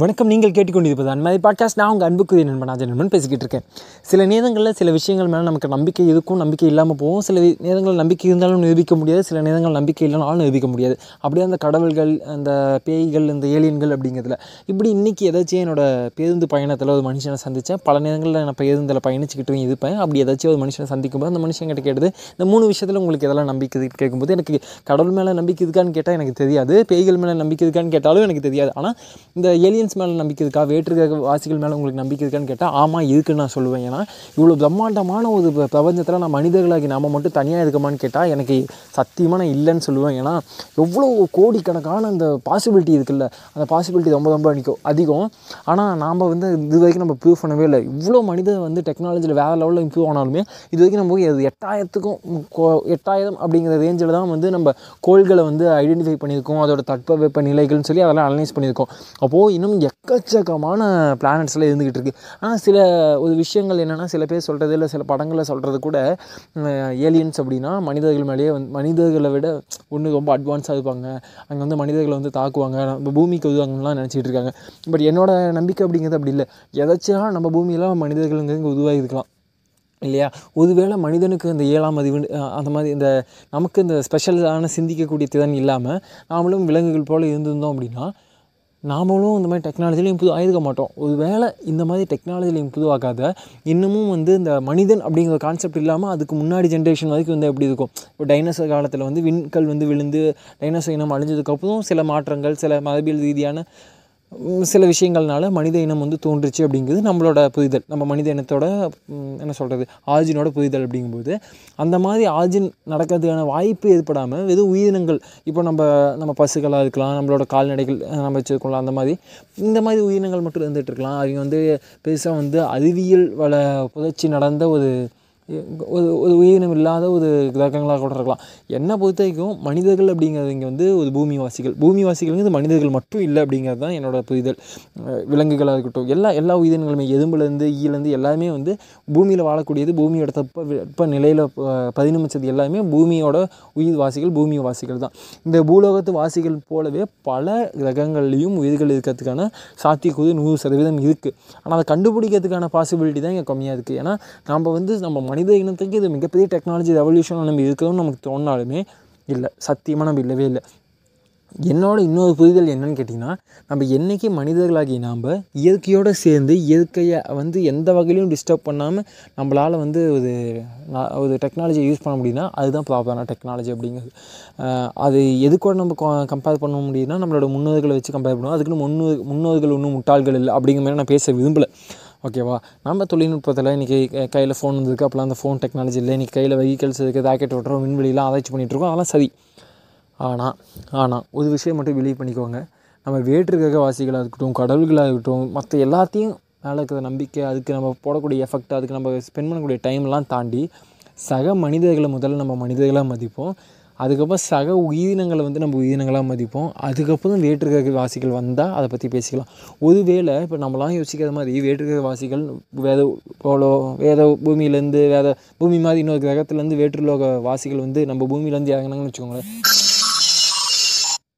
வணக்கம் நீங்கள் கேட்டுக்கொண்டிருப்பது அன்மாதிரி பாட்காஸ்ட் நான் உங்கள் அன்புக்குரிய நண்பன் ராஜன் நண்பன் பேசிக்கிட்டு இருக்கேன். சில நேரங்களில் சில விஷயங்கள் மேலே நமக்கு நம்பிக்கை இருக்கும் நம்பிக்கை இல்லாமல் போகும். சில நேரங்களில் நம்பிக்கை இருந்தாலும் நிரூபிக்க முடியாது. சில நேரங்கள் நம்பிக்கை இல்லைனாலும் நிரூபிக்க முடியாது. அப்படியே அந்த கடவுள்கள் அந்த பேய்கள் இந்த ஏலியன்கள் அப்படிங்கிறதுல. இப்படி இன்றைக்கி ஏதாச்சும் என்னோட பேருந்து பயணத்தில் ஒரு மனுஷனை சந்தித்தேன் பல நேரங்களில் நான் பேருந்தில் பயணிச்சுக்கிட்டும் இருப்பேன். அப்படி ஏதாச்சும் ஒரு மனுஷனை சந்திக்கும்போது அந்த மனுஷன் கிட்ட கேட்டது இந்த மூணு விஷயத்தில் உங்களுக்கு எதெல்லாம் நம்பிக்கை கேட்கும்போது எனக்கு கடவுள் மேலே நம்பிக்கை இருக்கான்னு கேட்டால் எனக்கு தெரியாது. பேய்கள் மேலே நம்பிக்கை இருக்கான்னு கேட்டாலும் எனக்கு தெரியாது. ஆனால் இந்த ஏலியன் ஏலியன்ஸ் மேலே நம்பிக்கை இருக்கா? வேற்றுக்க வாசிகள் மேலே உங்களுக்கு நம்பிக்கை இருக்கான்னு கேட்டால் ஆமாம் இருக்குன்னு நான் சொல்லுவேன். ஏன்னா இவ்வளோ பிரம்மாண்டமான ஒரு பிரபஞ்சத்தில் நான் மனிதர்களாகி நாம் மட்டும் தனியாக இருக்கமான்னு கேட்டால் எனக்கு சத்தியமாக நான் இல்லைன்னு சொல்லுவேன். ஏன்னா எவ்வளோ கோடிக்கணக்கான அந்த பாசிபிலிட்டி இருக்குல்ல? அந்த பாசிபிலிட்டி ரொம்ப ரொம்ப அதிகம் அதிகம். ஆனால் நாம் வந்து இது வரைக்கும் நம்ம ப்ரூவ் பண்ணவே இல்லை. இவ்வளோ மனிதர் வந்து டெக்னாலஜியில் வேறு லெவலில் இம்ப்ரூவ் ஆனாலுமே இது வரைக்கும் நம்ம அது எட்டாயிரத்துக்கும் கோ- எட்டாயிரம் அப்படிங்கிற ரேஞ்சில் தான் வந்து நம்ம கோள்களை வந்து ஐடென்டிஃபை பண்ணியிருக்கோம். அதோட தட்பவெப்ப நிலைகள்னு சொல்லி அதெல்லாம் அனலைஸ் பண்ணியிருக்கோம். அப்போது இன்னும் எக்கச்சக்கமான பிளானட்ஸ்லாம் இருந்துக்கிட்டு இருக்குது ஆனால் சில ஒரு விஷயங்கள் என்னென்னா சில பேர் சொல்கிறது இல்லை சில படங்களில் சொல்கிறது கூட ஏலியன்ஸ் அப்படின்னா மனிதர்கள் மேலேயே வந்து மனிதர்களை விட ஒன்று ரொம்ப அட்வான்ஸாக இருப்பாங்க. அங்கே வந்து மனிதர்களை வந்து தாக்குவாங்க. நம்ம பூமிக்கு உதுவாங்கலாம் நினச்சிட்டு இருக்காங்க. பட் என்னோட நம்பிக்கை அப்படிங்கிறது அப்படி இல்லை. எதாச்சும் நம்ம பூமியில் மனிதர்களுங்க உதுவாக இருக்கலாம். இல்லையா? ஒருவேளை மனிதனுக்கு இந்த ஏழாம் அறிவு அந்த மாதிரி இந்த நமக்கு இந்த ஸ்பெஷலான சிந்திக்கக்கூடிய திறன் இல்லாமல் நாமளும் விலங்குகள் போல் இருந்திருந்தோம் அப்படின்னா நாமளும் இந்த மாதிரி டெக்னாலஜிலையும் இம்ப்ரூவ் ஆகிருக்க மாட்டோம். ஒரு வேளை இந்த மாதிரி டெக்னாலஜியில் இம்ப்ரூவ் ஆகாத இன்னமும் வந்து இந்த மனிதன் அப்படிங்கிற கான்செப்ட் இல்லாமல் அதுக்கு முன்னாடி ஜென்ரேஷன் வரைக்கும் வந்து எப்படி இருக்கும்? இப்போ டைனோசர் காலத்தில் வந்து விண்கல் வந்து விழுந்து டைனோசர் இனம் அழிஞ்சதுக்கப்புறம் சில மாற்றங்கள் சில மரபியல் ரீதியான சில விஷயங்கள்னால மனித இனம் வந்து தோன்றுச்சு அப்படிங்கிறது நம்மளோட புரிதல். நம்ம மனித இனத்தோட என்ன சொல்கிறது ஆர்ஜினோட புரிதல் அப்படிங்கும்போது அந்த மாதிரி ஆர்ஜின் நடக்கிறதுக்கான வாய்ப்பு ஏற்படாமல் வெறும் உயிரினங்கள் இப்போ நம்ம நம்ம பசுக்களாக இருக்கலாம் நம்மளோட கால்நடைகள் நம்ம வச்சுருக்கலாம் அந்த மாதிரி இந்த மாதிரி உயிரினங்கள் மட்டும் இருந்துகிட்டு இருக்கலாம். அவங்க வந்து பெருசாக வந்து அறிவியல் வள புதைச்சி நடந்த ஒரு ஒரு ஒரு உயிரினம் இல்லாத ஒரு கிரகங்களாக கூட இருக்கலாம். என்னை பொறுத்த வரைக்கும் மனிதர்கள் அப்படிங்கிறது இங்கே வந்து ஒரு பூமிவாசிகள். பூமிவாசிகள்ங்கிறது மனிதர்கள் மட்டும் இல்லை அப்படிங்கிறது தான் என்னோட புரிதல். விலங்குகளாக இருக்கட்டும் எல்லா எல்லா உயிரினங்களுமே எறும்புலேருந்து ஈலேருந்து எல்லாமே வந்து பூமியில் வாழக்கூடியது பூமியோட தப்ப வெப்ப நிலையில் பதினமிச்சது எல்லாமே பூமியோட உயிர் வாசிகள் பூமி வாசிகள் தான். இந்த பூலோகத்து வாசிகள் போலவே பல கிரகங்கள்லேயும் உயிர்கள் இருக்கிறதுக்கான சாத்தியக்கூறு நூறு சதவீதம் இருக்குது ஆனால் அதை கண்டுபிடிக்கிறதுக்கான பாசிபிலிட்டி தான் இங்கே கம்மியாக இருக்குது ஏன்னா நம்ம வந்து நம்ம மனித இனத்துக்கு இது மிகப்பெரிய டெக்னாலஜி ரெவல்யூஷன் நம்ம இருக்கணும்னு நமக்கு தோணாலுமே இல்லை சத்தியமாக நம்ம இல்லவே இல்லை. என்னோட இன்னொரு புரிதல் என்னன்னு கேட்டிங்கன்னா நம்ம என்றைக்கு மனிதர்களாகி நாம் இயற்கையோடு சேர்ந்து இயற்கையை வந்து எந்த வகையிலையும் டிஸ்டர்ப் பண்ணாமல் நம்மளால் வந்து ஒரு ஒரு டெக்னாலஜியை யூஸ் பண்ண முடியும்னா அதுதான் ப்ராப்பரான டெக்னாலஜி அப்படிங்கிறது. அது எது கூட நம்ம கம்பேர் பண்ண முடியும்னா நம்மளோட முன்னோர்களை வச்சு கம்பேர் பண்ணுவோம். அதுக்குன்னு முன்னோர் முன்னோர்கள் இன்னும் முட்டாள்கள் இல்லை அப்படிங்கிற மாதிரி நான் பேச விரும்பலை. ஓகேவா? நம்ம தொழில்நுட்பத்தில் இன்றைக்கி கையில் ஃபோன் வந்திருக்கு. அப்போலாம் அந்த ஃபோன் டெக்னாலஜி இல்லை இன்றைக்கி கையில் வெஹிக்கல்ஸ் இருக்குது ராக்கெட் ஓட்டுறோம் விண்வெளிலாம் ஆராய்ச்சி பண்ணிகிட்ருக்கோம் அதெல்லாம் சரி. ஆனால் ஆனால் ஒரு விஷயம் மட்டும் பிலீவ் பண்ணிக்கோங்க. நம்ம வேற்று கிரகவாசிகளாக இருக்கட்டும் கடவுள்களாக இருக்கட்டும் மற்ற எல்லாத்தையும் மேலே இருக்கிற நம்பிக்கை அதுக்கு நம்ம போடக்கூடிய எஃபெக்ட் அதுக்கு நம்ம ஸ்பெண்ட் பண்ணக்கூடிய டைம்லாம் தாண்டி சக மனிதர்களை முதல்ல நம்ம மனிதர்களாக மதிப்போம். அதுக்கப்புறம் சக உயிரினங்களை வந்து நம்ம உயிரினங்களாக மதிப்போம். அதுக்கப்புறம் வேற்றுக்கிரக வாசிகள் வந்தால் அதை பற்றி பேசிக்கலாம். ஒருவேளை இப்போ நம்மளாம் யோசிக்கிற மாதிரி வேற்றுக்கிரக வாசிகள் வேத போலோ வேத பூமியிலேருந்து வேத பூமி மாதிரி இன்னொரு கிரகத்துலேருந்து வேற்றுலோக வாசிகள் வந்து நம்ம பூமியிலேருந்து இறங்கினாங்கன்னு வச்சுக்கோங்களேன்.